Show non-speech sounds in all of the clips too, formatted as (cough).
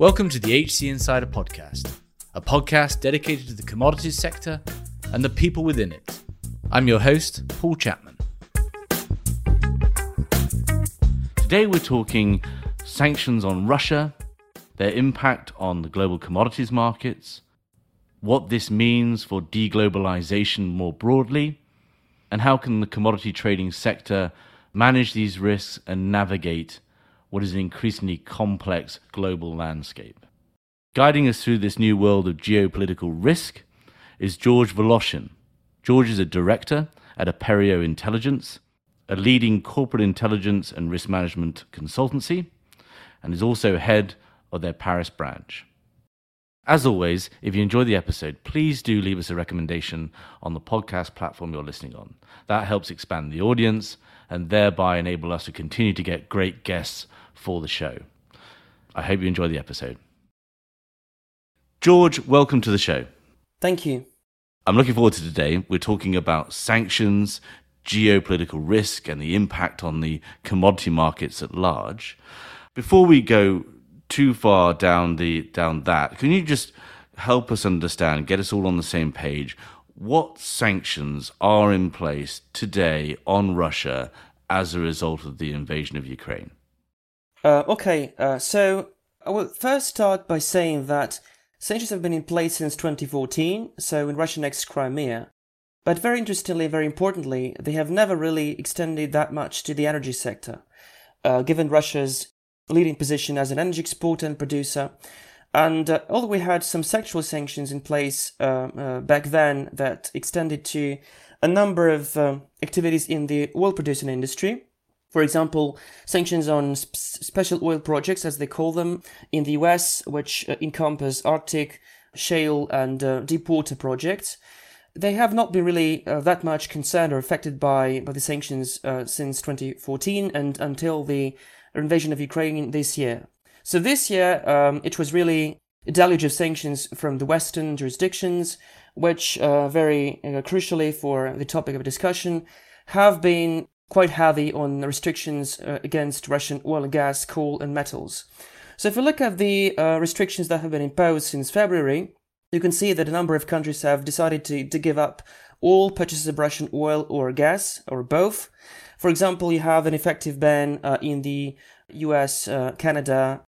Welcome to the HC Insider Podcast, a podcast dedicated to the commodities sector and the people within it. I'm your host, Paul Chapman. Today we're talking sanctions on Russia, their impact on the global commodities markets, what this means for deglobalization more broadly, and how can the commodity trading sector manage these risks and navigate what is an increasingly complex global landscape. Guiding us through this new world of geopolitical risk is George Voloshin. George is a director at Aperio Intelligence, a leading corporate intelligence and risk management consultancy, and is also head of their Paris branch. As always, if you enjoy the episode, please do leave us a recommendation on the podcast platform you're listening on. That helps expand the audience and thereby enable us to continue to get great guests for the show. I hope you enjoy the episode. George, welcome to the show. Thank you. I'm looking forward to today. We're talking about sanctions, geopolitical risk, and the impact on the commodity markets at large. Before we go too far down the down that, can you just help us understand, get us all on the same page? What sanctions are in place today on Russia as a result of the invasion of Ukraine? Uh, okay, uh, so I will first start by saying that sanctions have been in place since 2014, so in Russia annexed Crimea. But very interestingly, very importantly, they have never really extended that much to the energy sector, uh, given Russia's leading position as an energy exporter and producer. And uh, although we had some sectoral sanctions in place uh, uh, back then that extended to a number of um, activities in the oil producing industry, for example, sanctions on sp- special oil projects, as they call them, in the US, which uh, encompass Arctic, shale, and uh, deep water projects. They have not been really uh, that much concerned or affected by, by the sanctions uh, since 2014 and until the invasion of Ukraine this year. So this year, um, it was really a deluge of sanctions from the Western jurisdictions, which, uh, very uh, crucially for the topic of discussion, have been quite heavy on restrictions uh, against Russian oil and gas, coal, and metals. So if you look at the uh, restrictions that have been imposed since February, you can see that a number of countries have decided to, to give up all purchases of Russian oil or gas, or both. For example, you have an effective ban uh, in the US, uh, Canada,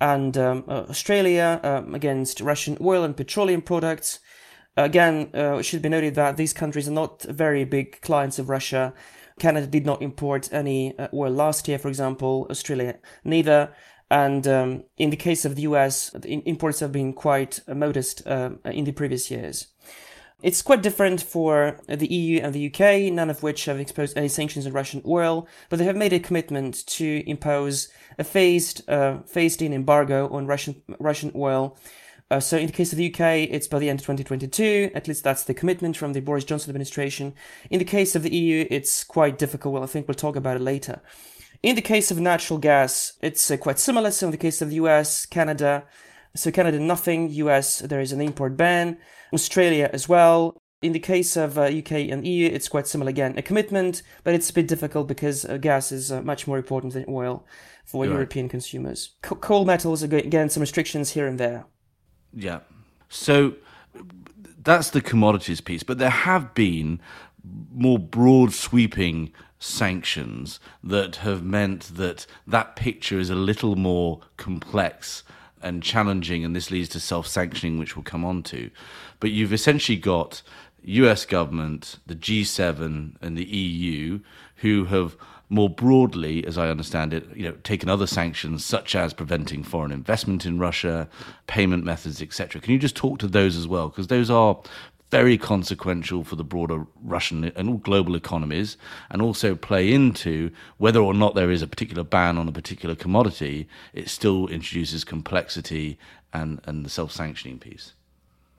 and um, uh, Australia um, against Russian oil and petroleum products. Again, uh, it should be noted that these countries are not very big clients of Russia. Canada did not import any uh, oil last year, for example, Australia neither. And um, in the case of the US, the imports have been quite uh, modest uh, in the previous years. It's quite different for the EU and the UK, none of which have imposed any sanctions on Russian oil, but they have made a commitment to impose a phased, uh, phased-in embargo on Russian Russian oil. Uh, so in the case of the UK, it's by the end of 2022. At least that's the commitment from the Boris Johnson administration. In the case of the EU, it's quite difficult. Well, I think we'll talk about it later. In the case of natural gas, it's uh, quite similar. So in the case of the US, Canada, so Canada, nothing. US, there is an import ban. Australia as well. In the case of uh, UK and EU, it's quite similar again. A commitment, but it's a bit difficult because uh, gas is uh, much more important than oil for right. European consumers. Co- coal metals, again, some restrictions here and there. Yeah. So that's the commodities piece, but there have been more broad sweeping sanctions that have meant that that picture is a little more complex and challenging, and this leads to self sanctioning, which we'll come on to. But you've essentially got US government, the G7, and the EU who have more broadly, as I understand it, you know, taken other sanctions such as preventing foreign investment in Russia, payment methods, etc. Can you just talk to those as well? Because those are very consequential for the broader Russian and all global economies, and also play into whether or not there is a particular ban on a particular commodity, it still introduces complexity and, and the self sanctioning piece.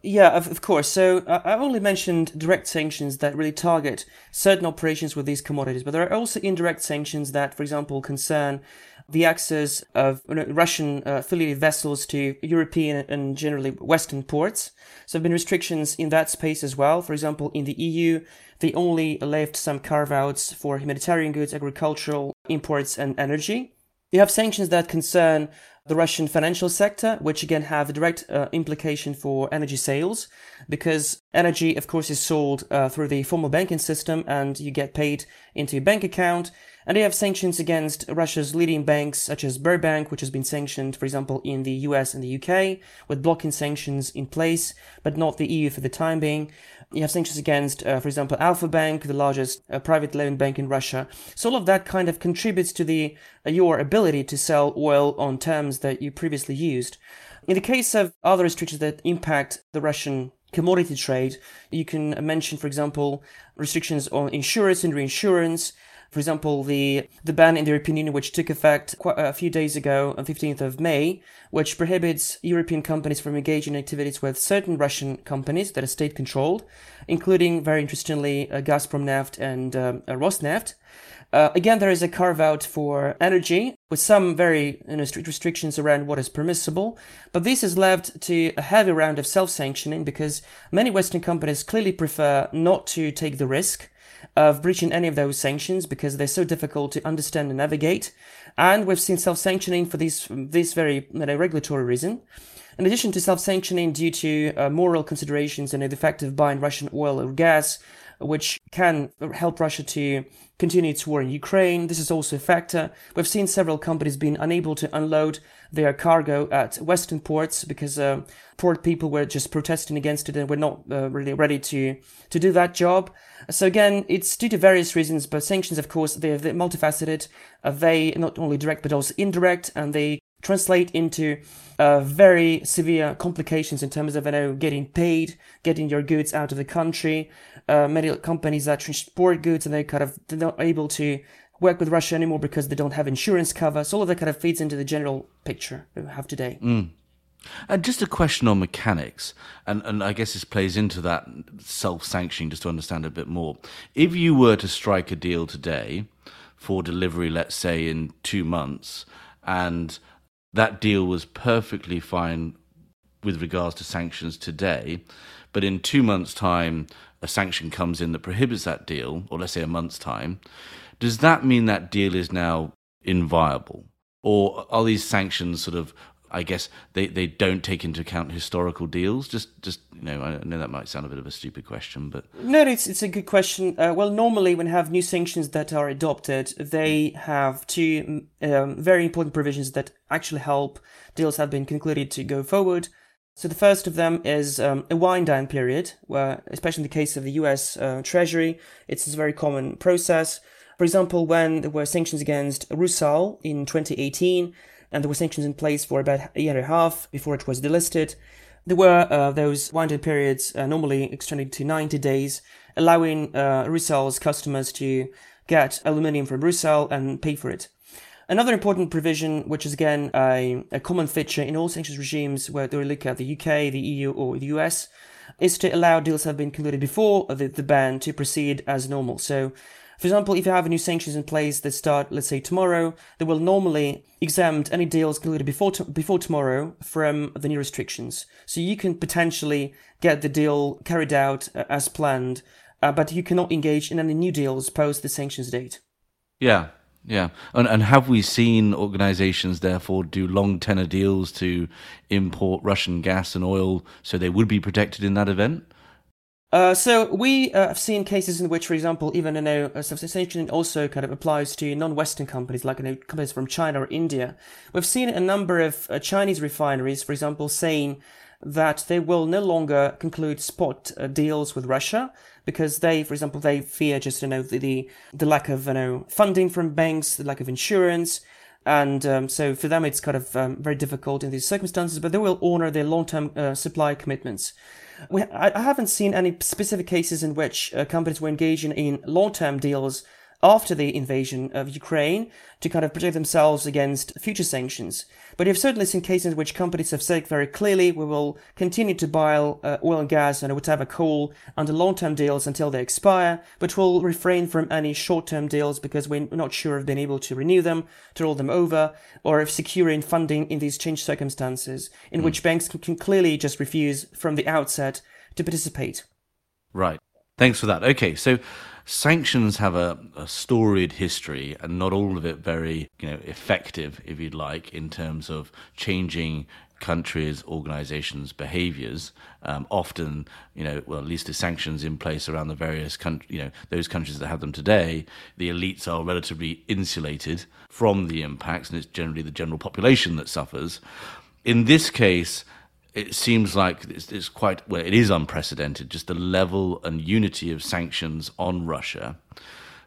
Yeah, of, of course. So uh, I've only mentioned direct sanctions that really target certain operations with these commodities, but there are also indirect sanctions that, for example, concern the access of you know, Russian uh, affiliated vessels to European and generally Western ports. So there have been restrictions in that space as well. For example, in the EU, they only left some carve outs for humanitarian goods, agricultural imports, and energy. You have sanctions that concern the Russian financial sector, which again have a direct uh, implication for energy sales, because energy, of course, is sold uh, through the formal banking system and you get paid into your bank account. And they have sanctions against Russia's leading banks, such as Sberbank, which has been sanctioned, for example, in the US and the UK, with blocking sanctions in place, but not the EU for the time being. You have sanctions against, uh, for example, Alfa Bank, the largest uh, private loan bank in Russia. So all of that kind of contributes to the uh, your ability to sell oil on terms that you previously used. In the case of other restrictions that impact the Russian commodity trade, you can mention, for example, restrictions on insurance and reinsurance, for example, the, the ban in the European Union, which took effect a few days ago on 15th of May, which prohibits European companies from engaging in activities with certain Russian companies that are state controlled, including, very interestingly, uh, Gazprom Neft and um, uh, Rosneft. Uh, again, there is a carve out for energy with some very you know, strict restrictions around what is permissible, but this has led to a heavy round of self sanctioning because many Western companies clearly prefer not to take the risk of breaching any of those sanctions because they're so difficult to understand and navigate. And we've seen self-sanctioning for this, this very you know, regulatory reason. In addition to self-sanctioning due to uh, moral considerations and the fact of buying Russian oil or gas, which can help Russia to continue its war in Ukraine. This is also a factor. We've seen several companies being unable to unload their cargo at Western ports because uh, port people were just protesting against it and were not uh, really ready to to do that job. So again, it's due to various reasons, but sanctions, of course, they're, they're multifaceted. Uh, they not only direct but also indirect, and they translate into uh, very severe complications in terms of you know getting paid, getting your goods out of the country. Uh, many companies that transport goods and they kind of they're not able to work with Russia anymore because they don't have insurance cover. So all of that kind of feeds into the general picture we have today. Mm. And just a question on mechanics, and, and I guess this plays into that self sanctioning just to understand a bit more. If you were to strike a deal today for delivery, let's say in two months, and that deal was perfectly fine with regards to sanctions today, but in two months' time, a sanction comes in that prohibits that deal, or let's say a month's time, does that mean that deal is now inviolable? Or are these sanctions sort of I guess they, they don't take into account historical deals. Just just you know, I know that might sound a bit of a stupid question, but no, it's it's a good question. Uh, well, normally when have new sanctions that are adopted, they have two um, very important provisions that actually help deals have been concluded to go forward. So the first of them is um, a wind down period, where especially in the case of the U.S. Uh, Treasury, it's a very common process. For example, when there were sanctions against Rusal in 2018 and there were sanctions in place for about a year and a half before it was delisted. There were uh, those wind-down periods uh, normally extended to 90 days, allowing uh, Rusal's customers to get aluminium from Rusal and pay for it. Another important provision, which is again a, a common feature in all sanctions regimes, whether we look at the UK, the EU, or the US, is to allow deals that have been concluded before the, the ban to proceed as normal. So for example, if you have new sanctions in place that start, let's say, tomorrow, they will normally exempt any deals concluded before, to- before tomorrow from the new restrictions. So you can potentially get the deal carried out uh, as planned, uh, but you cannot engage in any new deals post the sanctions date. Yeah, yeah, and and have we seen organisations therefore do long tenor deals to import Russian gas and oil so they would be protected in that event? Uh, so we uh, have seen cases in which, for example, even you know, a substitution also kind of applies to non-Western companies, like you know, companies from China or India. We've seen a number of uh, Chinese refineries, for example, saying that they will no longer conclude spot uh, deals with Russia because they, for example, they fear just you know the the, the lack of you know funding from banks, the lack of insurance. And um, so for them, it's kind of um, very difficult in these circumstances, but they will honor their long-term uh, supply commitments. We, I, haven't seen any specific cases in which uh, companies were engaging in long-term deals after the invasion of Ukraine to kind of protect themselves against future sanctions. But you've certainly seen cases in which companies have said very clearly, we will continue to buy uh, oil and gas and whatever coal under long-term deals until they expire, but we'll refrain from any short-term deals because we're not sure of being able to renew them, to roll them over, or of securing funding in these changed circumstances in mm. which banks can, can clearly just refuse from the outset to participate. Right. Thanks for that. Okay, so sanctions have a, a, storied history and not all of it very you know effective if you'd like in terms of changing countries organizations behaviors um, often you know well at least the sanctions in place around the various countries you know those countries that have them today the elites are relatively insulated from the impacts and it's generally the general population that suffers in this case it seems like it's, it's, quite well it is unprecedented just the level and unity of sanctions on russia.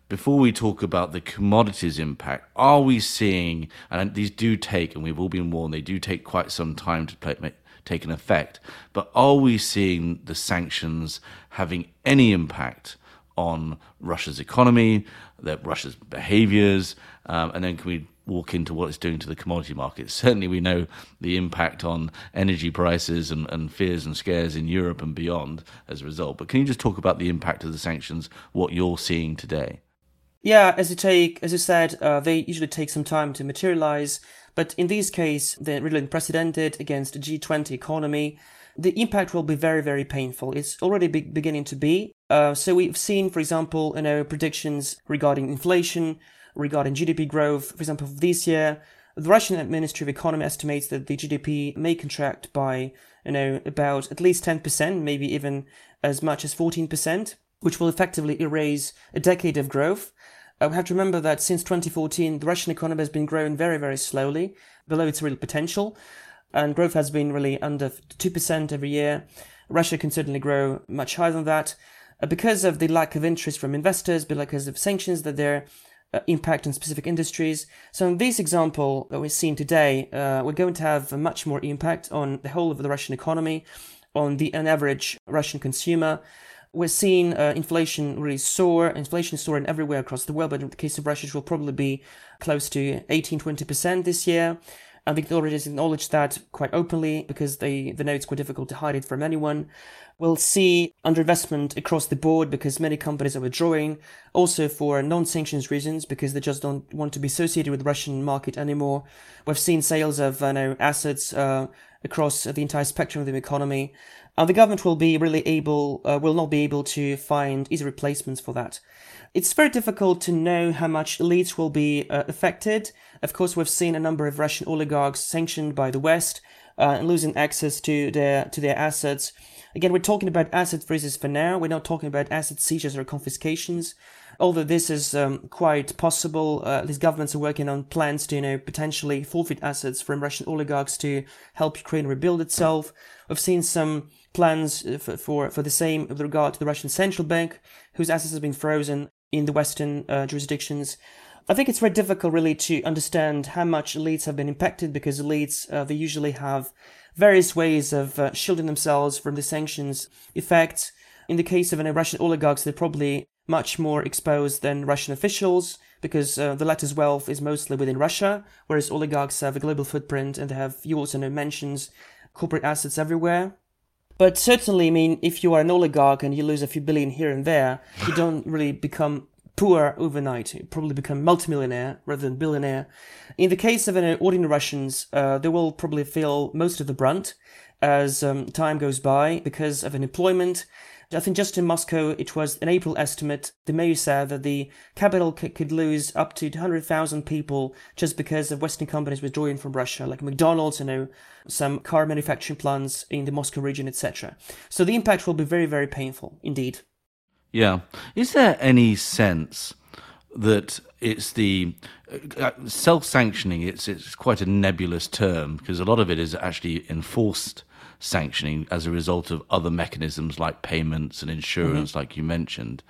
Before we talk about the commodities impact are we seeing and these do take and we've all been warned they do take quite some time to play, make, take an effect but are we seeing the sanctions having any impact on russia's economy that russia's behaviors um, and then can we walk into what it's doing to the commodity markets. (laughs) Certainly, we know the impact on energy prices and, and fears and scares in Europe and beyond as a result. But can you just talk about the impact of the sanctions, what you're seeing today? Yeah, as you take, as you said, uh, they usually take some time to materialize. But in this case, they're really unprecedented against the G20 economy. The impact will be very, very painful. It's already be- beginning to be. Uh, so we've seen, for example, you know, predictions regarding inflation, regarding GDP growth. For example, this year, the Russian Ministry of Economy estimates that the GDP may contract by, you know, about at least 10%, maybe even as much as 14%, which will effectively erase a decade of growth. Uh, we have to remember that since 2014, the Russian economy has been growing very, very slowly, below its real potential, and growth has been really under 2% every year. Russia can certainly grow much higher than that. Uh, because of the lack of interest from investors, because of sanctions that they're uh, impact on specific industries. So in this example that we're seeing today, uh, we're going to have a much more impact on the whole of the Russian economy, on the an average Russian consumer. We're seeing uh, inflation really soar. Inflation is soaring everywhere across the world, but in the case of Russia, it will probably be close to 18, 20% this year. Think they already acknowledged that quite openly because they, know it's quite difficult to hide it from anyone. We'll see underinvestment across the board because many companies are withdrawing, also for non-sanctions reasons because they just don't want to be associated with the Russian market anymore. We've seen sales of you know, assets uh, across the entire spectrum of the economy. And the government will be really able, uh, will not be able to find easy replacements for that. It's very difficult to know how much elites will be uh, affected. Of course, we've seen a number of Russian oligarchs sanctioned by the West uh, and losing access to their to their assets. Again, we're talking about asset freezes for now. We're not talking about asset seizures or confiscations. Although this is um, quite possible, uh, these governments are working on plans to, you know, potentially forfeit assets from Russian oligarchs to help Ukraine rebuild itself. We've seen some plans uh, for, for, for the same with regard to the Russian central bank, whose assets have been frozen in the Western uh, jurisdictions. I think it's very difficult really to understand how much elites have been impacted because elites, uh, they usually have various ways of uh, shielding themselves from the sanctions effects. In the case of any Russian oligarchs, they're probably much more exposed than Russian officials because uh, the latter's wealth is mostly within Russia, whereas oligarchs have a global footprint and they have, you also know, mentions corporate assets everywhere. But certainly, I mean, if you are an oligarch and you lose a few billion here and there, you (sighs) don't really become poor overnight. You probably become multimillionaire rather than billionaire. In the case of an ordinary Russians, uh, they will probably feel most of the brunt as um, time goes by because of unemployment, I think just in Moscow, it was an April estimate. The mayor said that the capital could lose up to 200,000 people just because of Western companies withdrawing from Russia, like McDonald's, you know, some car manufacturing plants in the Moscow region, etc. So the impact will be very, very painful indeed. Yeah. Is there any sense that it's the uh, self-sanctioning? It's it's quite a nebulous term because a lot of it is actually enforced sanctioning as a result of other mechanisms like payments and insurance, mm-hmm. like you mentioned.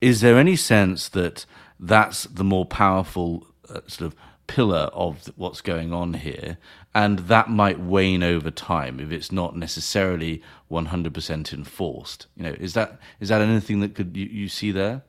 Is there any sense that that's the more powerful uh, sort of pillar of what's going on here, and that might wane over time if it's not necessarily 100% enforced? You know, is that is that anything that could you, you see there?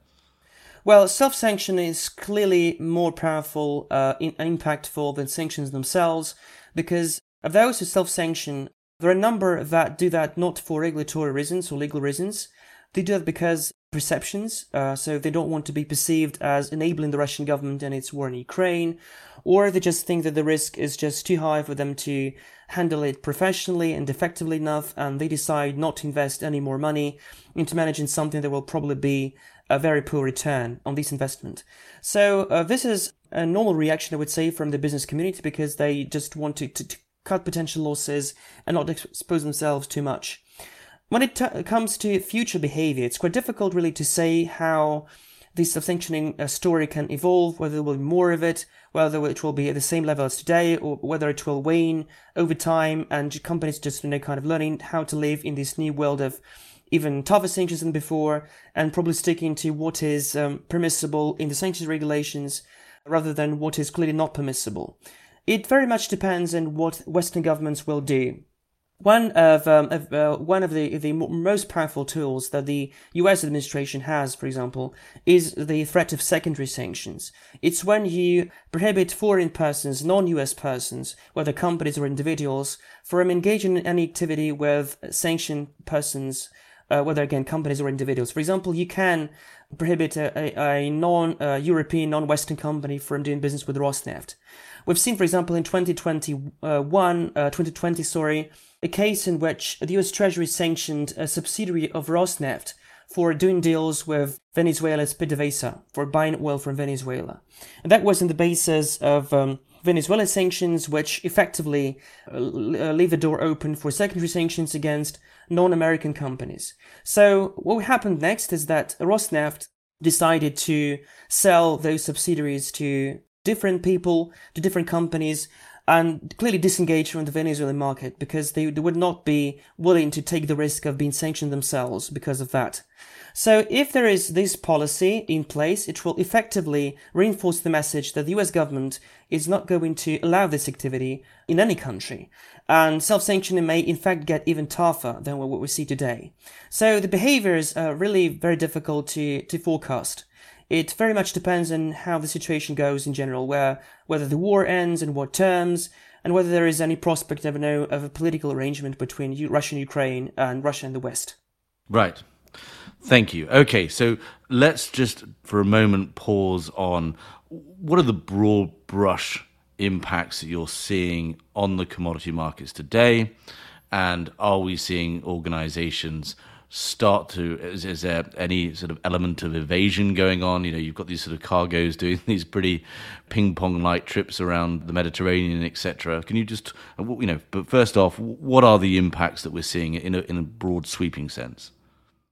Well, self-sanction is clearly more powerful uh, in, impactful than sanctions themselves because of those who self-sanction there are a number that do that not for regulatory reasons or legal reasons. They do that because perceptions. Uh, so they don't want to be perceived as enabling the Russian government in its war in Ukraine, or they just think that the risk is just too high for them to handle it professionally and effectively enough, and they decide not to invest any more money into managing something that will probably be a very poor return on this investment. So uh, this is a normal reaction, I would say, from the business community because they just want to, to, to cut potential losses and not expose themselves too much. When it t- comes to future behavior, it's quite difficult really to say how this sanctioning uh, story can evolve, whether there will be more of it, whether it will be at the same level as today, or whether it will wane over time, and companies just you know kind of learning how to live in this new world of even tougher sanctions than before, and probably sticking to what is um, permissible in the sanctions regulations rather than what is clearly not permissible. It very much depends on what Western governments will do. One of, um, of uh, one of the the most powerful tools that the U.S. administration has, for example, is the threat of secondary sanctions. It's when you prohibit foreign persons, non-U.S. persons, whether companies or individuals, from engaging in any activity with sanctioned persons, uh, whether again companies or individuals. For example, you can prohibit a, a, a non-European, non-Western company from doing business with Rosneft. We've seen, for example, in 2021, uh, 2020, sorry, a case in which the US Treasury sanctioned a subsidiary of Rosneft for doing deals with Venezuela's PDVSA for buying oil from Venezuela. And that was on the basis of um, Venezuela sanctions, which effectively uh, uh, leave the door open for secondary sanctions against non-American companies. So what happened next is that Rosneft decided to sell those subsidiaries to different people, to different companies, and clearly disengage from the Venezuelan market because they, they would not be willing to take the risk of being sanctioned themselves because of that. So if there is this policy in place, it will effectively reinforce the message that the US government is not going to allow this activity in any country. And self-sanctioning may in fact get even tougher than what we see today. So the behaviors are uh, really very difficult to, to forecast. It very much depends on how the situation goes in general, where whether the war ends and what terms, and whether there is any prospect of, no, of a political arrangement between Russia and Ukraine and Russia and the West. Right. Thank you. Okay, so let's just for a moment pause on what are the broad brush impacts that you're seeing on the commodity markets today, and are we seeing organizations start to is, is, there any sort of element of evasion going on you know you've got these sort of cargoes doing (laughs) these pretty ping pong like trips around the mediterranean etc can you just you know but first off what are the impacts that we're seeing in a, in a broad sweeping sense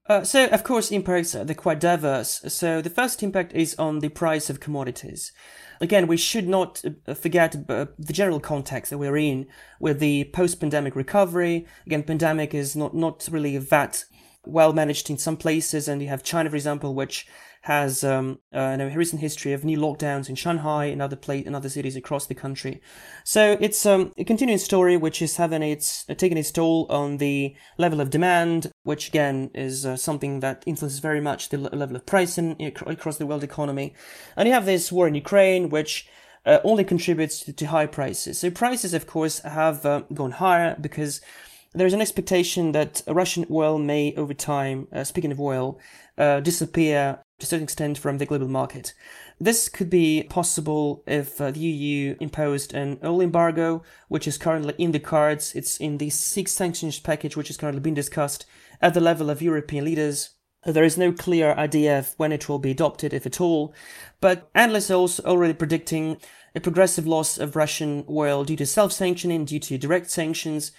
uh, so, of course, impacts are quite diverse. So, the first impact is on the price of commodities. Again, we should not uh, forget uh, the general context that we're in with the post-pandemic recovery. Again, pandemic is not, not really that well managed in some places, and you have China, for example, which has um, uh, a recent history of new lockdowns in Shanghai and other pla- in other cities across the country. So it's um, a continuing story which is having its uh, taking its toll on the level of demand, which again is uh, something that influences very much the level of pricing across the world economy. And you have this war in Ukraine, which uh, only contributes to, to, high prices. So prices, of course, have uh, gone higher because there's an expectation that Russian oil may, over time, uh, speaking of oil, uh, disappear to a certain extent from the global market. This could be possible if uh, the EU imposed an oil embargo, which is currently in the cards. It's in the six sanctions package, which is currently being discussed at the level of European leaders. There is no clear idea of when it will be adopted, if at all, but analysts are also already predicting a progressive loss of Russian oil due to self-sanctioning, due to direct sanctions,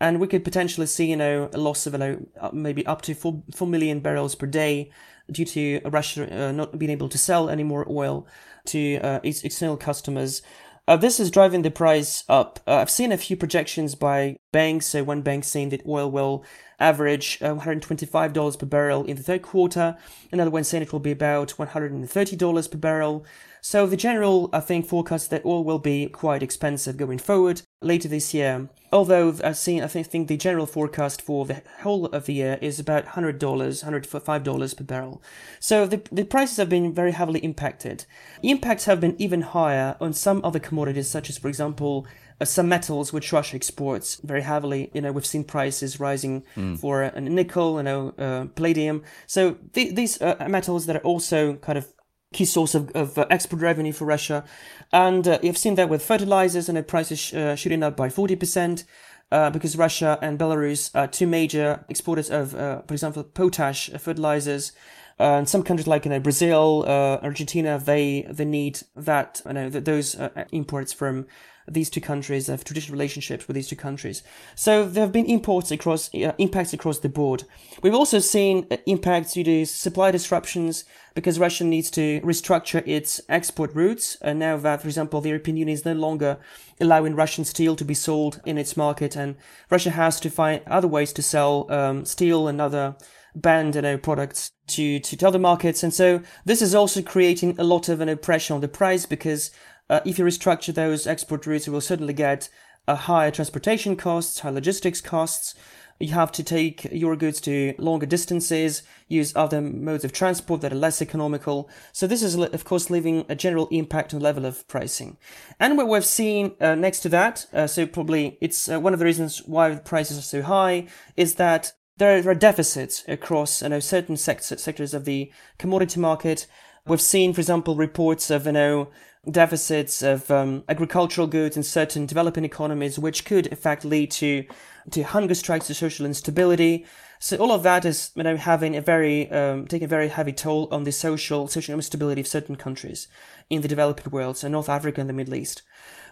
and we could potentially see, you know, a loss of know, maybe up to four, 4 million barrels per day due to Russia uh, not being able to sell any more oil to uh, its external customers. Uh, this is driving the price up. Uh, I've seen a few projections by banks. So one bank saying that oil will average uh, $125 per barrel in the third quarter. Another one saying it will be about $130 per barrel. So the general, I think, forecast that oil will be quite expensive going forward later this year. Although I've seen, I think, think the general forecast for the whole of the year is about $100, $105 per barrel. So the, the prices have been very heavily impacted. Impacts have been even higher on some other commodities, such as, for example, uh, some metals which Russia exports very heavily. You know, we've seen prices rising mm. for uh, nickel, you know, uh, palladium. So th- these uh, metals that are also kind of key source of, of uh, export revenue for Russia. And uh, you've seen that with fertilizers and the prices uh, shooting up by 40%. Uh, because Russia and Belarus are two major exporters of, uh, for example, potash fertilizers. Uh, and some countries like you know Brazil, Argentina, they they need that you know th- those imports from these two countries have traditional relationships with these two countries. So there have been imports across uh, impacts across the board. We've also seen uh, impacts due to supply disruptions because Russia needs to restructure its export routes. And now that, for example, the European Union is no longer allowing Russian steel to be sold in its market, and Russia has to find other ways to sell um, steel and other banned you know, products to, to other markets. And so this is also creating a lot of know, pressure on the price because uh, if you restructure those export routes, you will certainly get a higher transportation costs, higher logistics costs. You have to take your goods to longer distances, use other modes of transport that are less economical. So this is, of course, leaving a general impact on the level of pricing. And what we've seen uh, next to that, uh, so probably it's uh, one of the reasons why the prices are so high, is that there are deficits across you know, certain sectors of the commodity market. We've seen, for example, reports of you know deficits of um, agricultural goods in certain developing economies, which could in fact lead to to hunger strikes, to social instability. So all of that is you know having a very um, taking a very heavy toll on the social social instability of certain countries in the developing world, so North Africa and the Middle East.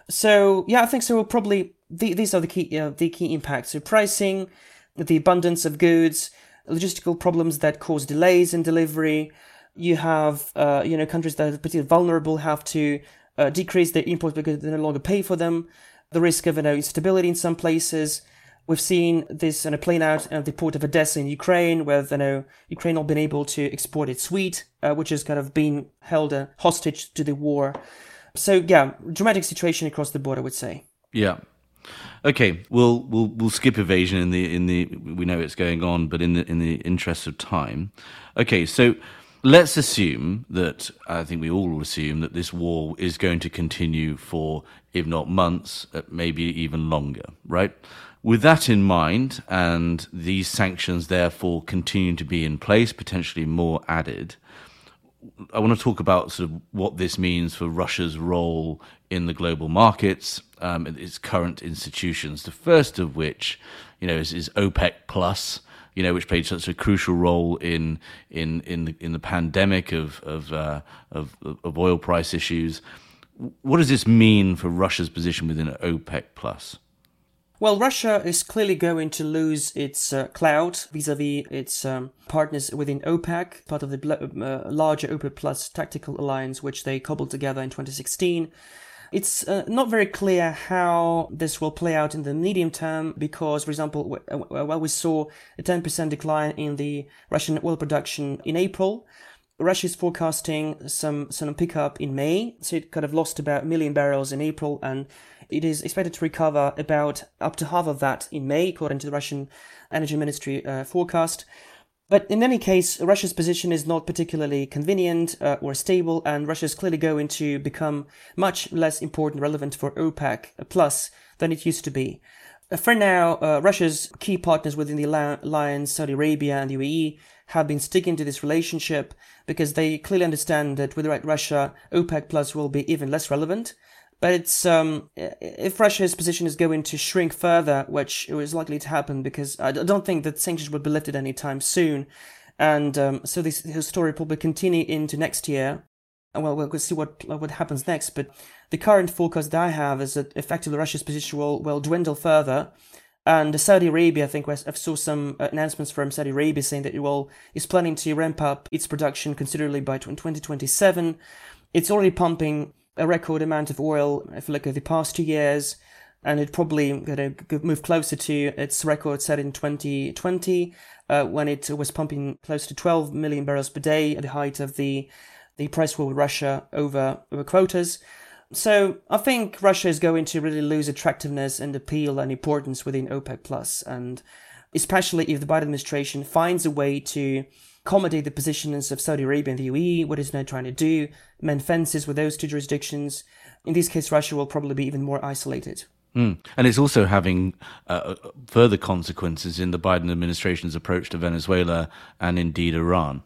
So yeah, I think so. We'll Probably the, these are the key uh, the key impacts: so pricing, the abundance of goods, logistical problems that cause delays in delivery, you have uh, you know countries that are particularly vulnerable have to uh, decrease their imports because they no longer pay for them. The risk of you know, instability in some places. We've seen this you know, playing out at the port of Odessa in Ukraine, where you know, Ukraine not been able to export its wheat, uh, which has kind of been held hostage to the war. So yeah, dramatic situation across the board, I would say. Yeah. Okay, we'll we'll we'll skip evasion in the in the we know it's going on, but in the in the interest of time. Okay, so let's assume that I think we all assume that this war is going to continue for, if not months, uh, maybe even longer, right? With that in mind, and these sanctions therefore continue to be in place, potentially more added, I want to talk about sort of what this means for Russia's role in the global markets, um, its current institutions. The first of which, you know, is, is OPEC plus you know, which played such a crucial role in in in the, in the pandemic of of, uh, of of oil price issues. What does this mean for Russia's position within OPEC plus? Well, Russia is clearly going to lose its uh, clout vis-à-vis its um, partners within OPEC, part of the uh, larger OPEC Plus tactical alliance, which they cobbled together in 2016. It's uh, not very clear how this will play out in the medium term because, for example, uh, while we saw a 10% decline in the Russian oil production in April, Russia is forecasting some some pickup in May, so it kind of lost about a million barrels in April, and it is expected to recover about up to half of that in May, according to the Russian Energy Ministry uh, forecast. But in any case, Russia's position is not particularly convenient uh, or stable, and Russia is clearly going to become much less important, relevant for OPEC plus than it used to be. Uh, for now, uh, Russia's key partners within the alliance, Saudi Arabia and the UAE, have been sticking to this relationship because they clearly understand that without Russia, OPEC plus will be even less relevant. But it's um, if Russia's position is going to shrink further, which is likely to happen because I don't think that sanctions will be lifted anytime soon, and um, so this, story probably continue into next year. Well, we'll see what what happens next. But the current forecast that I have is that effectively Russia's position will will dwindle further. And Saudi Arabia, I think I saw some announcements from Saudi Arabia saying that it will is planning to ramp up its production considerably by 2027. It's already pumping a record amount of oil if you look at the past two years, and it probably going to move closer to its record set in 2020 uh, when it was pumping close to 12 million barrels per day at the height of the the price war with Russia over over quotas. So I think Russia is going to really lose attractiveness and appeal and importance within OPEC Plus, and especially if the Biden administration finds a way to accommodate the positions of Saudi Arabia and the UAE, what is now trying to do, mend fences with those two jurisdictions. In this case, Russia will probably be even more isolated. Mm. And it's also having uh, further consequences in the Biden administration's approach to Venezuela and indeed Iran.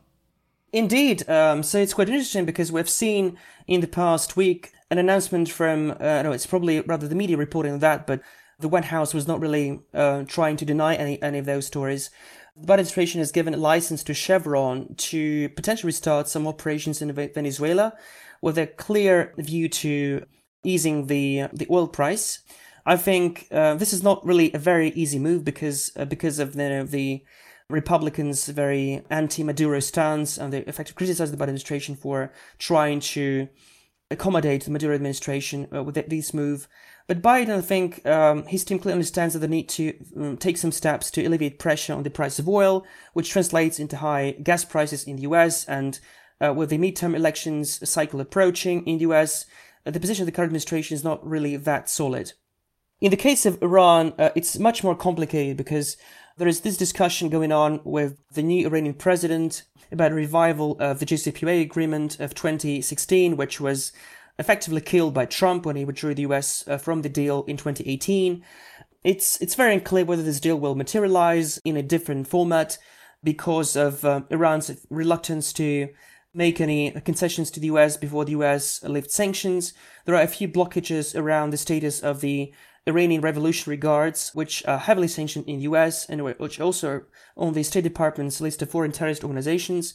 Indeed. Um, so it's quite interesting because we've seen in the past week an announcement from, uh, no, it's probably rather the media reporting that, but the White House was not really uh, trying to deny any, any of those stories. The Biden administration has given a license to Chevron to potentially restart some operations in Venezuela with a clear view to easing the the oil price. I think uh, this is not really a very easy move because uh, because of the, the Republicans' very anti-Maduro stance, and they effectively criticized the Biden administration for trying to accommodate the Maduro administration uh, with this move. But Biden, I think, um, his team clearly understands that the need to um, take some steps to alleviate pressure on the price of oil, which translates into high gas prices in the US. And uh, with the midterm elections cycle approaching in the US, uh, the position of the current administration is not really that solid. In the case of Iran, uh, it's much more complicated because there is this discussion going on with the new Iranian president about a revival of the JCPOA agreement of 2016, which was effectively killed by Trump when he withdrew the US uh, from the deal in 2018. It's it's very unclear whether this deal will materialize in a different format because of uh, Iran's reluctance to make any concessions to the US before the US lifted sanctions. There are a few blockages around the status of the Iranian Revolutionary Guards, which are heavily sanctioned in the US and which also are on the State Department's list of foreign terrorist organizations.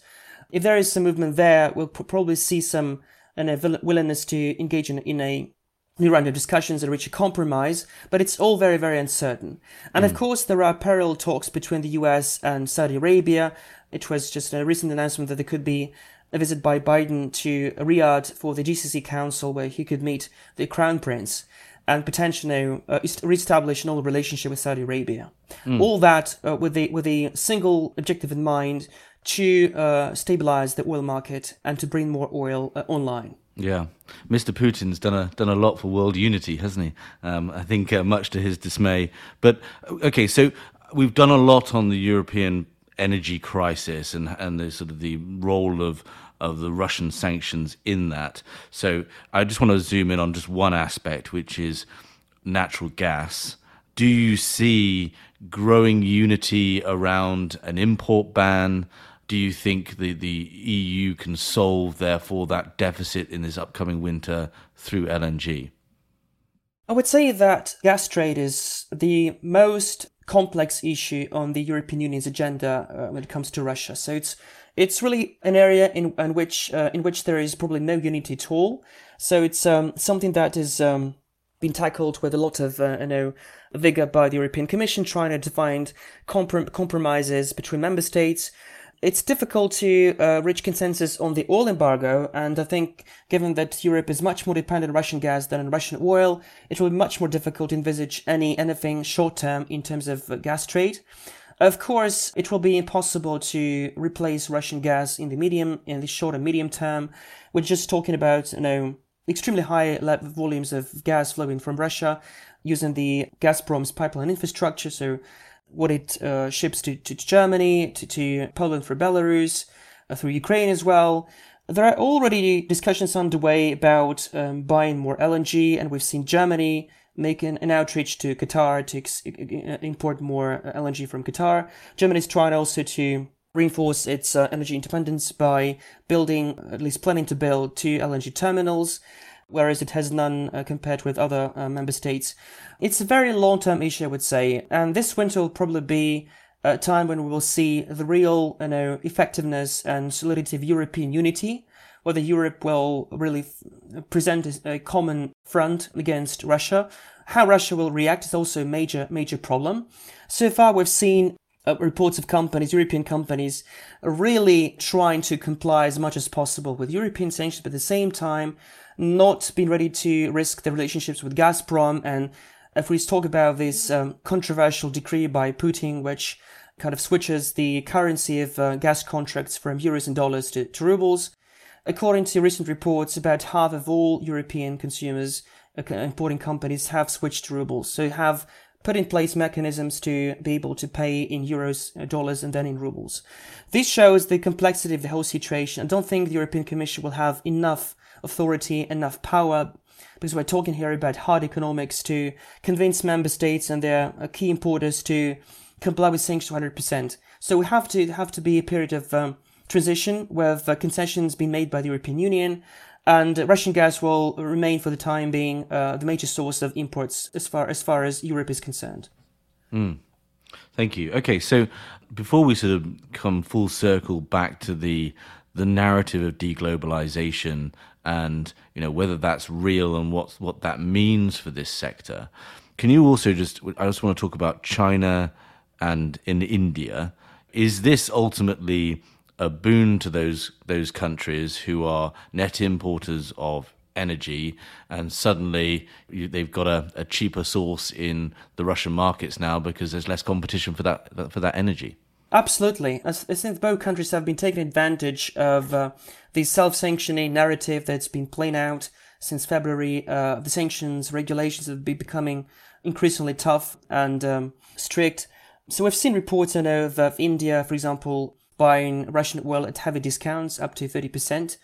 If there is some movement there, we'll probably see some uh, willingness to engage in, in a new round of discussions and reach a compromise, but it's all very, very uncertain. And mm. of course, there are parallel talks between the US and Saudi Arabia. It was just a recent announcement that there could be a visit by Biden to Riyadh for the GCC Council where he could meet the Crown Prince and potentially uh, reestablish an old relationship with Saudi Arabia. Mm. All that uh, with the with a single objective in mind to uh, stabilize the oil market and to bring more oil uh, online. Yeah, Mr. Putin's done a done a lot for world unity, hasn't he? Um, I think uh, much to his dismay. But okay, so we've done a lot on the European energy crisis and and the sort of the role of of the Russian sanctions in that. So I just want to zoom in on just one aspect, which is natural gas. Do you see growing unity around an import ban? Do you think the, the EU can solve, therefore, that deficit in this upcoming winter through LNG? I would say that gas trade is the most complex issue on the European Union's agenda uh, when it comes to Russia. So it's it's really an area in, in which uh, in which there is probably no unity at all. So it's um, something that has um, been tackled with a lot of uh, you know vigor by the European Commission, trying to find comprom- compromises between member states. It's difficult to uh, reach consensus on the oil embargo, and I think given that Europe is much more dependent on Russian gas than on Russian oil, it will be much more difficult to envisage any anything short term in terms of uh, gas trade. Of course, it will be impossible to replace Russian gas in the medium, in the short and medium term. We're just talking about, you know, extremely high volumes of gas flowing from Russia using the Gazprom's pipeline infrastructure. So what it uh, ships to, to Germany, to, to Poland through Belarus, uh, through Ukraine as well. There are already discussions underway about um, buying more LNG, and we've seen Germany making an, outreach to Qatar to ex- import more uh, LNG from Qatar. Germany is trying also to reinforce its uh, energy independence by building, at least planning to build, two LNG terminals, whereas it has none uh, compared with other uh, member states. It's a very long term issue, I would say, and this winter will probably be a time when we will see the real, you know, effectiveness and solidity of European unity whether Europe will really f- present a common front against Russia. How Russia will react is also a major, major problem. So far, we've seen uh, reports of companies, European companies, really trying to comply as much as possible with European sanctions, but at the same time, not being ready to risk their relationships with Gazprom. And if we talk about this um, controversial decree by Putin, which kind of switches the currency of uh, gas contracts from euros and dollars to, to rubles, according to recent reports, about half of all European consumers, uh, importing companies, have switched to rubles. So have put in place mechanisms to be able to pay in euros, uh, dollars, and then in rubles. This shows the complexity of the whole situation. I don't think the European Commission will have enough authority, enough power, because we're talking here about hard economics to convince member states and their uh, key importers to comply with sanctions 100%. So we have to have to be a period of um, transition with uh, concessions being made by the European Union, and Russian gas will remain for the time being uh, the major source of imports as far as far as Europe is concerned. Mm. Thank you. Okay, so before we sort of come full circle back to the the narrative of deglobalization and you know whether that's real and what what that means for this sector, can you also just I just want to talk about China and in India. Is this ultimately a boon to those those countries who are net importers of energy, and suddenly they've got a, a, cheaper source in the Russian markets now because there's less competition for that for that energy. Absolutely, I think both countries have been taking advantage of uh, the self-sanctioning narrative that's been playing out since February. Uh, the sanctions regulations have been becoming increasingly tough and um, strict. So we've seen reports of, of India, for example, buying Russian oil at heavy discounts, up to 30%.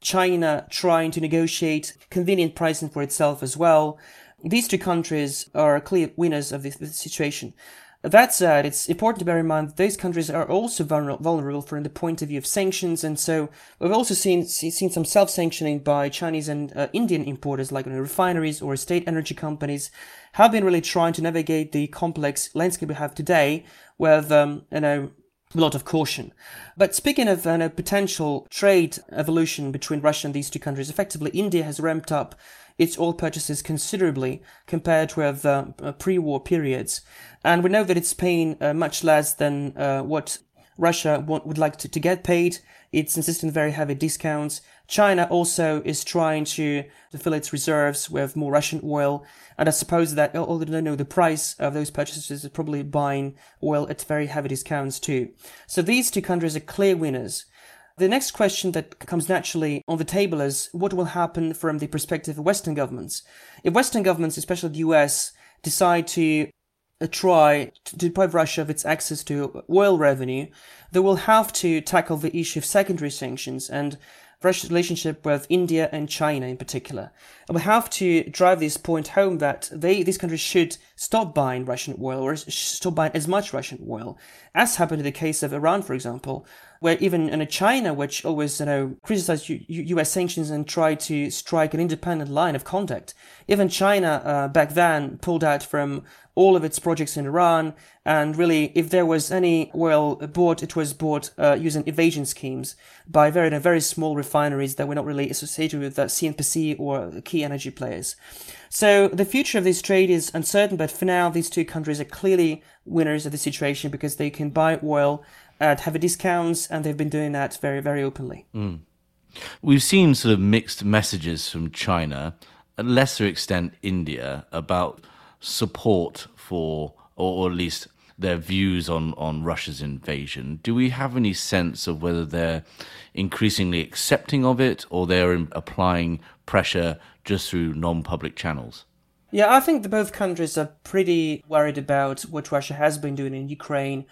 China trying to negotiate convenient pricing for itself as well. These two countries are clear winners of this, this situation. That said, it's important to bear in mind that those countries are also vulnerable from the point of view of sanctions, and so we've also seen seen some self-sanctioning by Chinese and uh, Indian importers, like you know, refineries or state energy companies, have been really trying to navigate the complex landscape we have today with um, you know a lot of caution. But speaking of uh, potential trade evolution between Russia and these two countries, effectively India has ramped up its oil purchases considerably compared with uh, pre-war periods. And we know that it's paying uh, much less than uh, what Russia would like to, to get paid. It's insisting very heavy discounts. China also is trying to fill its reserves with more Russian oil. And I suppose that, although they know the price of those purchases is probably buying oil at very heavy discounts too. So these two countries are clear winners. The next question that comes naturally on the table is what will happen from the perspective of Western governments? If Western governments, especially the US, decide to uh, try to deprive Russia of its access to oil revenue, they will have to tackle the issue of secondary sanctions and Russia's relationship with India and China in particular. And we have to drive this point home that they, these countries should stop buying Russian oil or stop buying as much Russian oil, as happened in the case of Iran, for example, where even in China, which always you know criticized U- U.S. sanctions and tried to strike an independent line of conduct, even China uh, back then pulled out from all of its projects in Iran. And really, if there was any oil bought, it was bought uh, using evasion schemes by very very small refineries that were not really associated with the CNPC or key energy players. So the future of this trade is uncertain, but for now, these two countries are clearly winners of the situation because they can buy oil at heavy discounts, and they've been doing that very very openly. Mm. We've seen sort of mixed messages from China, a lesser extent India, about support for, or, or at least their views on, on Russia's invasion. Do we have any sense of whether they're increasingly accepting of it or they're applying pressure just through non public channels? Yeah, I think both countries are pretty worried about what Russia has been doing in Ukraine.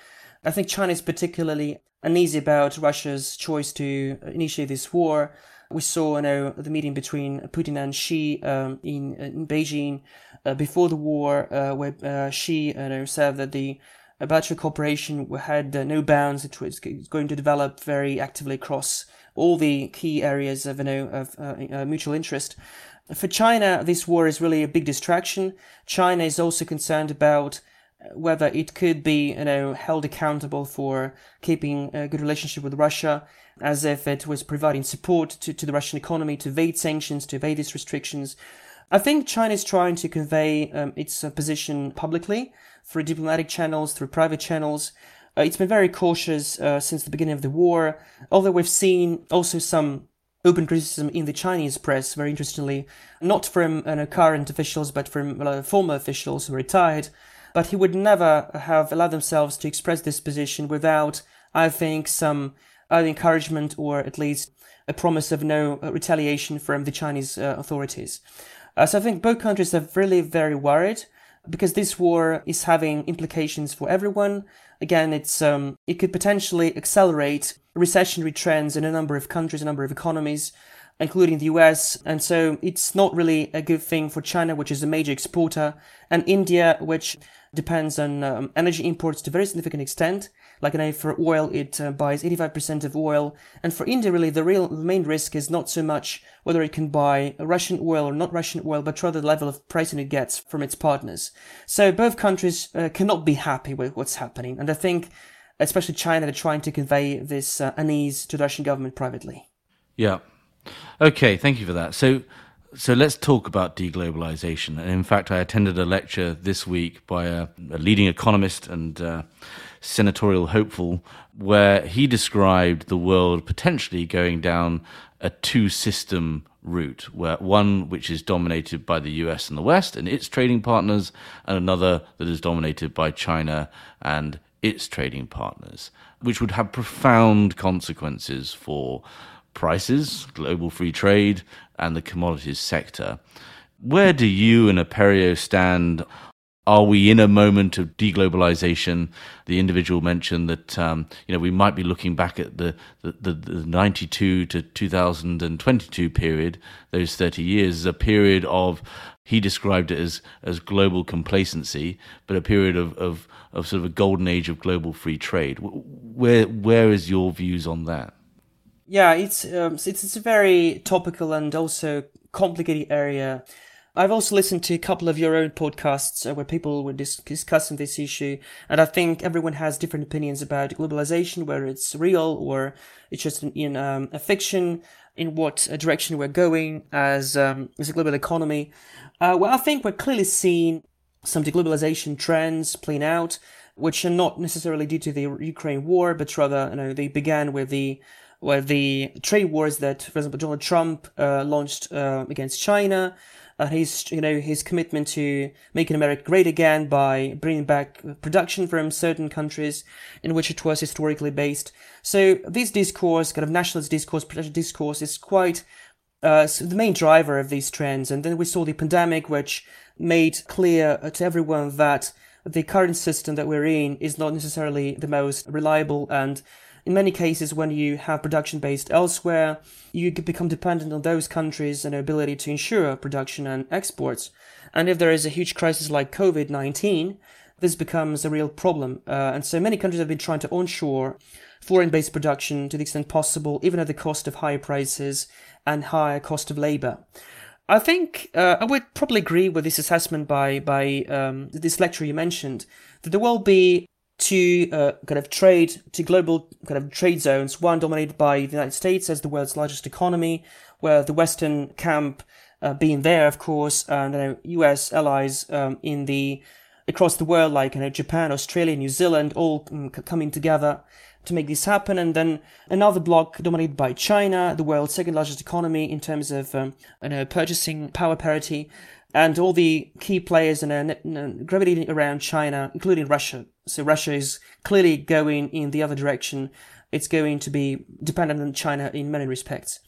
I think China is particularly uneasy about Russia's choice to initiate this war. We saw, you know, the meeting between Putin and Xi um, in in Beijing uh, before the war, uh, where uh, Xi you know, said that the bilateral cooperation had uh, no bounds. It was going to develop very actively across all the key areas of, you know, of uh, uh, mutual interest. For China, this war is really a big distraction. China is also concerned about whether it could be, you know, held accountable for keeping a good relationship with Russia, as if it was providing support to, to the Russian economy to evade sanctions, to evade these restrictions. I think China is trying to convey um, its uh, position publicly through diplomatic channels, through private channels. Uh, it's been very cautious uh, since the beginning of the war, although we've seen also some open criticism in the Chinese press, very interestingly, not from uh, current officials, but from uh, former officials who retired. But he would never have allowed themselves to express this position without, I think, some encouragement or at least a promise of no uh, retaliation from the Chinese uh, authorities. Uh, so I think both countries are really very worried because this war is having implications for everyone. Again, it's um, it could potentially accelerate recessionary trends in a number of countries, a number of economies, including the US. And so it's not really a good thing for China, which is a major exporter, and India, which depends on um, energy imports to a very significant extent. Like I know for oil, it uh, buys 85% of oil. And for India, really, the real main risk is not so much whether it can buy Russian oil or not Russian oil, but rather the level of pricing it gets from its partners. So both countries uh, cannot be happy with what's happening. And I think, especially China, they're trying to convey this uh, unease to the Russian government privately. Yeah. Okay, thank you for that. So, so let's talk about deglobalization. And in fact, I attended a lecture this week by a, a leading economist and uh, senatorial hopeful, where he described the world potentially going down a two system route, where one which is dominated by the US and the West and its trading partners, and another that is dominated by China and its trading partners, which would have profound consequences for prices, global free trade, and the commodities sector. Where do you and Aperio stand? Are we in a moment of deglobalization? The individual mentioned that um, you know we might be looking back at the, the, the, the 92 to 2022 period, those 30 years, as a period of he described it as as global complacency, but a period of, of, of sort of a golden age of global free trade. Where where is your views on that? Yeah, it's um, it's it's a very topical and also complicated area. I've also listened to a couple of your own podcasts uh, where people were dis- discussing this issue, and I think everyone has different opinions about globalization, whether it's real or it's just in, in um, a fiction, in what direction we're going as um, as a global economy. Uh, well, I think we're clearly seeing some deglobalization trends playing out, which are not necessarily due to the Ukraine war, but rather, you know, they began with the where the trade wars that, for example, Donald Trump uh, launched uh, against China, uh, his you know his commitment to making America great again by bringing back production from certain countries in which it was historically based. So this discourse, kind of nationalist discourse, discourse, is quite uh, the main driver of these trends. And then we saw the pandemic, which made clear to everyone that the current system that we're in is not necessarily the most reliable and in many cases, when you have production based elsewhere, you become dependent on those countries and their ability to ensure production and exports. And if there is a huge crisis like COVID 19, this becomes a real problem. Uh, and so many countries have been trying to onshore foreign based production to the extent possible, even at the cost of higher prices and higher cost of labor. I think uh, I would probably agree with this assessment by by um, this lecture you mentioned that there will be two uh, kind of trade to global kind of trade zones. One dominated by the United States as the world's largest economy, where the Western camp uh, being there, of course, and you know, U.S. allies um, in the across the world, like you know, Japan, Australia, New Zealand, all um, coming together to make this happen. And then another block dominated by China, the world's second largest economy in terms of um, you know, purchasing power parity, and all the key players and uh, gravitating around China, including Russia. So Russia is clearly going in the other direction. It's going to be dependent on China in many respects.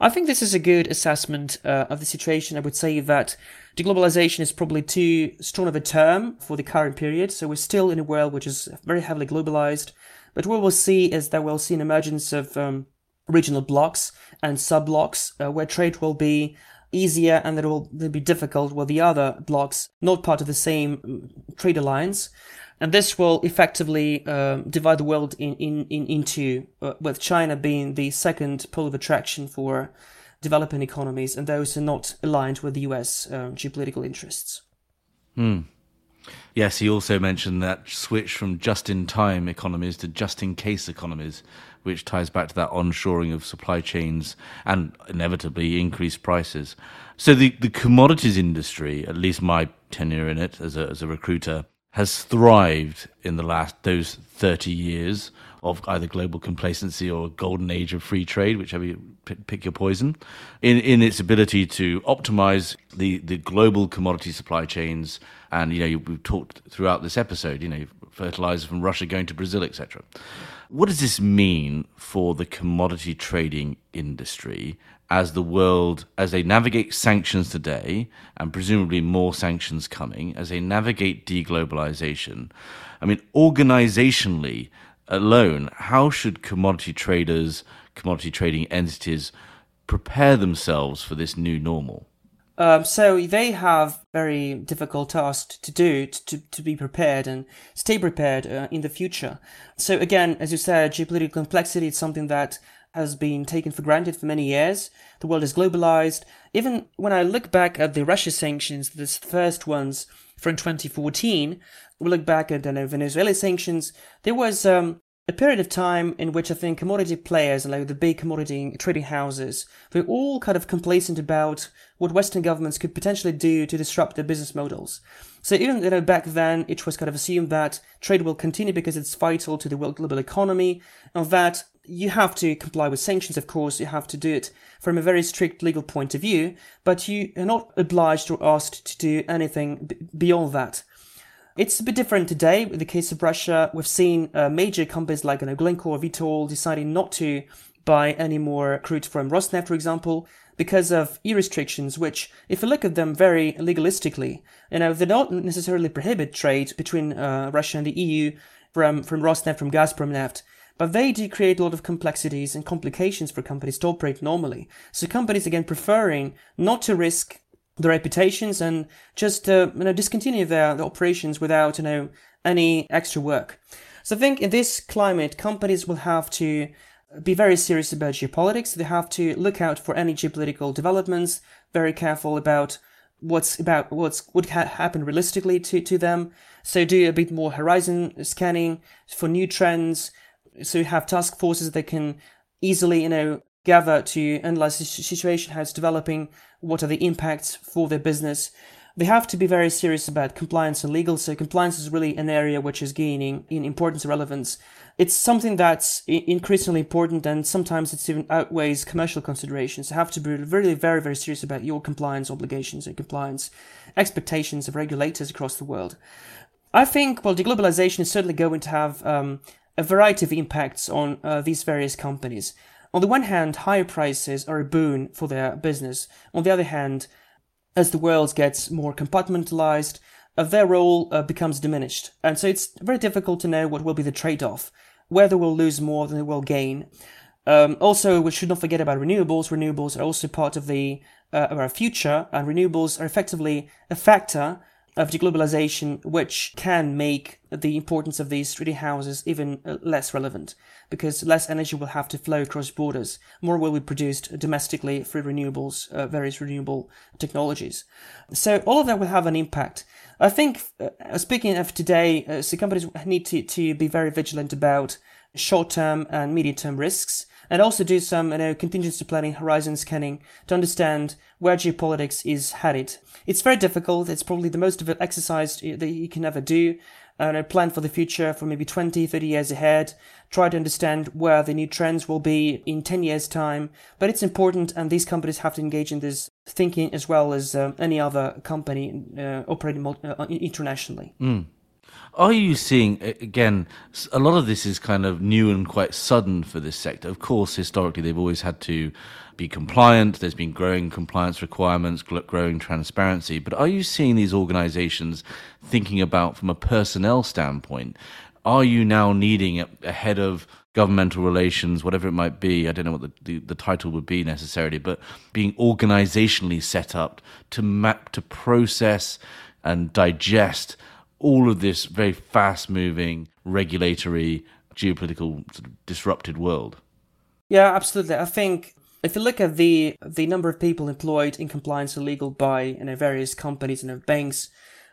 I think this is a good assessment uh, of the situation. I would say that deglobalization is probably too strong of a term for the current period. So we're still in a world which is very heavily globalized. But what we'll see is that we'll see an emergence of um, regional blocks and sub blocks uh, where trade will be easier and that it will be difficult with the other blocks not part of the same mm, trade alliance. And this will effectively um, divide the world in, in, in into, uh, with China being the second pole of attraction for developing economies and those are not aligned with the US uh, geopolitical interests. Hmm. Yes, he also mentioned that switch from just in time economies to just in case economies, which ties back to that onshoring of supply chains and inevitably increased prices. So the, the commodities industry, at least my tenure in it as a, as a recruiter, has thrived in the last those 30 years of either global complacency or golden age of free trade, whichever you pick your poison, in, in its ability to optimize the, the global commodity supply chains. And, you know, we've talked throughout this episode, you know, fertilizer from Russia going to Brazil, etc. What does this mean for the commodity trading industry as the world, as they navigate sanctions today, and presumably more sanctions coming, as they navigate deglobalization? I mean, organizationally alone, how should commodity traders, commodity trading entities prepare themselves for this new normal? Um, so they have very difficult tasks to do to, to be prepared and stay prepared uh, in the future. So again, as you said, geopolitical complexity is something that has been taken for granted for many years. The world is globalized. Even when I look back at the Russia sanctions, the first ones from 2014, we look back at the Venezuela sanctions, there was um, a period of time in which I think commodity players, like the big commodity trading houses, were all kind of complacent about what Western governments could potentially do to disrupt their business models. So even you know back then, it was kind of assumed that trade will continue because it's vital to the world global economy, and that you have to comply with sanctions. Of course, you have to do it from a very strict legal point of view, but you are not obliged or asked to do anything b- beyond that. It's a bit different today. With the case of Russia, we've seen uh, major companies like you know, Glencore, Vitol deciding not to buy any more crude from Rosneft, for example, because of e restrictions, which, if you look at them very legalistically, you know, they don't necessarily prohibit trade between uh, Russia and the EU from, from Rosneft, from Gazprom Neft, but they do create a lot of complexities and complications for companies to operate normally. So companies, again, preferring not to risk their reputations and just uh, you know discontinue their, their operations without you know any extra work. So I think in this climate, companies will have to be very serious about geopolitics. They have to look out for any geopolitical developments, very careful about what's about what's would ha- happen realistically to, to them. So do a bit more horizon scanning for new trends. So have task forces that can easily, you know, gather to analyze the situation, how it's developing, what are the impacts for their business. They have to be very serious about compliance and legal. So compliance is really an area which is gaining in importance and relevance. It's something that's increasingly important and sometimes it even outweighs commercial considerations. You have to be really very, very serious about your compliance obligations and compliance expectations of regulators across the world. I think, well, deglobalization is certainly going to have um, a variety of impacts on uh, these various companies. On the one hand, higher prices are a boon for their business. On the other hand, as the world gets more compartmentalized, uh, their role uh, becomes diminished. And so it's very difficult to know what will be the trade off, whether we'll lose more than we will gain. Um, also, we should not forget about renewables. Renewables are also part of the uh, of our future, and renewables are effectively a factor of deglobalization, which can make the importance of these trading houses even uh, less relevant, because less energy will have to flow across borders. More will be produced domestically through renewables, uh, various renewable technologies. So all of that will have an impact. I think, uh, speaking of today, uh, so companies need to, to be very vigilant about short-term and medium-term risks and also do some you know, contingency planning, horizon scanning to understand where geopolitics is headed. It's very difficult. It's probably the most difficult exercise that you can ever do. And plan for the future for maybe 20, 30 years ahead. Try to understand where the new trends will be in 10 years' time. But it's important, and these companies have to engage in this thinking as well as um, any other company uh, operating uh, internationally. Mm. Are you seeing again? A lot of this is kind of new and quite sudden for this sector. Of course, historically they've always had to be compliant. There's been growing compliance requirements, growing transparency. But are you seeing these organizations thinking about from a personnel standpoint? Are you now needing a head of governmental relations, whatever it might be. I don't know what the, the, the, title would be necessarily, but being organizationally set up to map, to process and digest all of this very fast moving, regulatory, geopolitical, sort of disrupted world. Yeah, absolutely. I think if you look at the the number of people employed in compliance and legal by you know various companies, you know banks,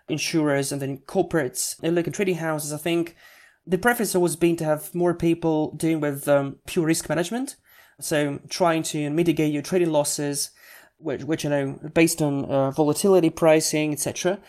insurers, and then corporates, and look at trading houses, I think the preference always been to have more people dealing with um, pure risk management, so trying to mitigate your trading losses, which, which you know based on uh, volatility pricing, etc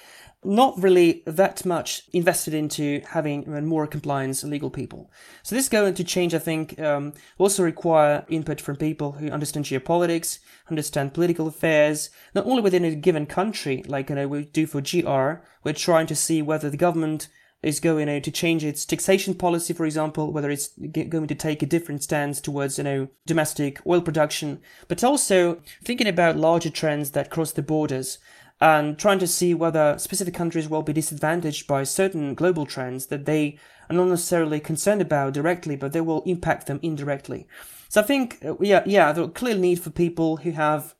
not really that much invested into having more compliance legal people. So this is going to change, I think, um, also require input from people who understand geopolitics, understand political affairs, not only within a given country, like you know, we do for GR, we're trying to see whether the government is going you know, to change its taxation policy, for example, whether it's going to take a different stance towards you know domestic oil production, but also thinking about larger trends that cross the borders and trying to see whether specific countries will be disadvantaged by certain global trends that they are not necessarily concerned about directly, but they will impact them indirectly. So I think, uh, yeah, yeah, there's a clear need for people who have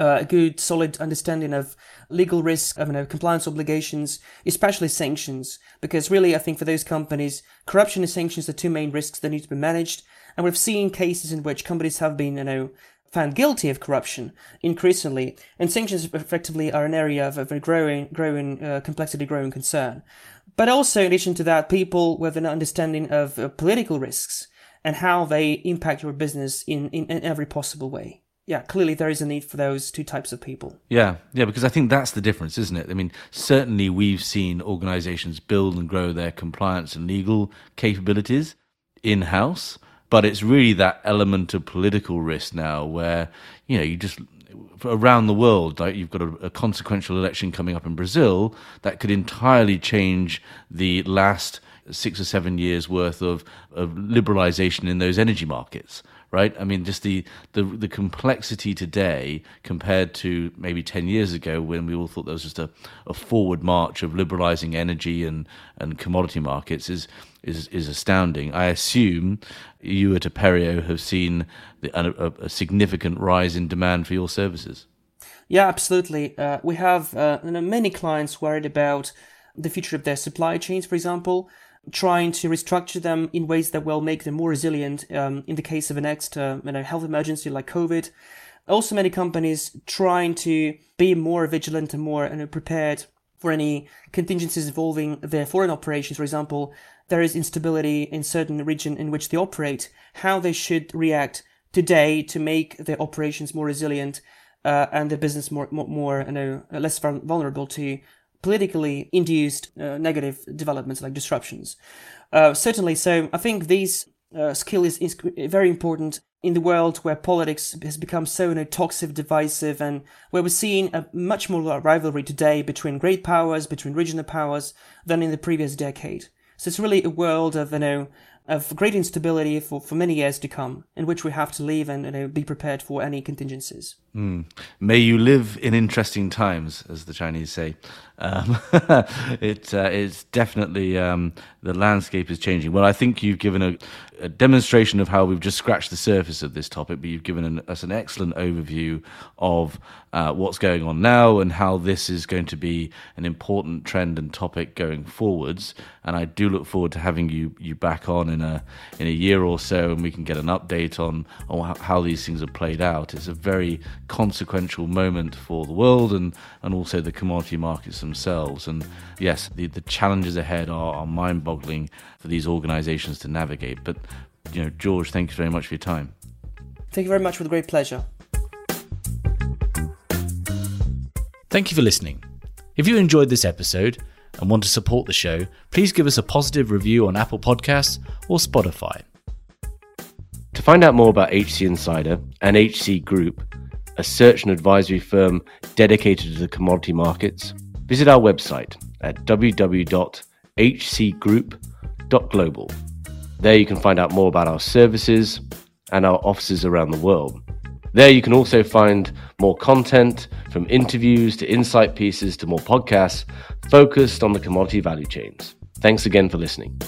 uh, a good, solid understanding of legal risk, of you know, compliance obligations, especially sanctions, because really, I think for those companies, corruption and sanctions are two main risks that need to be managed. And we've seen cases in which companies have been, you know, found guilty of corruption increasingly, and sanctions effectively are an area of a growing, growing uh, complexity, growing concern. But also, in addition to that, people with an understanding of uh, political risks and how they impact your business in, in, in every possible way yeah, clearly there is a need for those two types of people. Yeah, yeah, because I think that's the difference, isn't it? I mean, certainly we've seen organizations build and grow their compliance and legal capabilities in house, but it's really that element of political risk now where, you know, you just around the world, like you've got a, a, consequential election coming up in Brazil that could entirely change the last six or seven years worth of, of liberalization in those energy markets right? I mean, just the, the the complexity today compared to maybe ten years ago when we all thought there was just a, a forward march of liberalizing energy and, and commodity markets is is is astounding. I assume you at Aperio have seen the, a, a, significant rise in demand for your services. Yeah, absolutely. Uh, we have uh, many clients worried about the future of their supply chains, for example trying to restructure them in ways that will make them more resilient um, in the case of a next uh, you know, health emergency like COVID. Also, many companies trying to be more vigilant and more you know, prepared for any contingencies involving their foreign operations. For example, there is instability in certain region in which they operate, how they should react today to make their operations more resilient uh, and their business more, more, more you know, less vulnerable to politically induced uh, negative developments like disruptions. Uh, certainly, so I think these uh, skill is, is very important in the world where politics has become so you know, toxic, divisive, and where we're seeing a much more rivalry today between great powers, between regional powers, than in the previous decade. So it's really a world of you know of great instability for, for many years to come, in which we have to live and you know, be prepared for any contingencies. Mm. May you live in interesting times, as the Chinese say. Um, (laughs) it, uh, it's definitely um, the landscape is changing. Well, I think you've given a, a, demonstration of how we've just scratched the surface of this topic, but you've given an, us an excellent overview of uh, what's going on now and how this is going to be an important trend and topic going forwards. And I do look forward to having you you back on in a in a year or so, and we can get an update on on how these things have played out. It's a very consequential moment for the world and, and also the commodity markets themselves. And yes, the, the challenges ahead are, are mind boggling for these organizations to navigate. But, you know, George, thank you very much for your time. Thank you very much with great pleasure. Thank you for listening. If you enjoyed this episode and want to support the show, please give us a positive review on Apple Podcasts or Spotify. To find out more about HC Insider and HC Group, a search and advisory firm dedicated to the commodity markets, visit our website at www.hcgroup.global. There you can find out more about our services and our offices around the world. There you can also find more content from interviews to insight pieces to more podcasts focused on the commodity value chains. Thanks again for listening.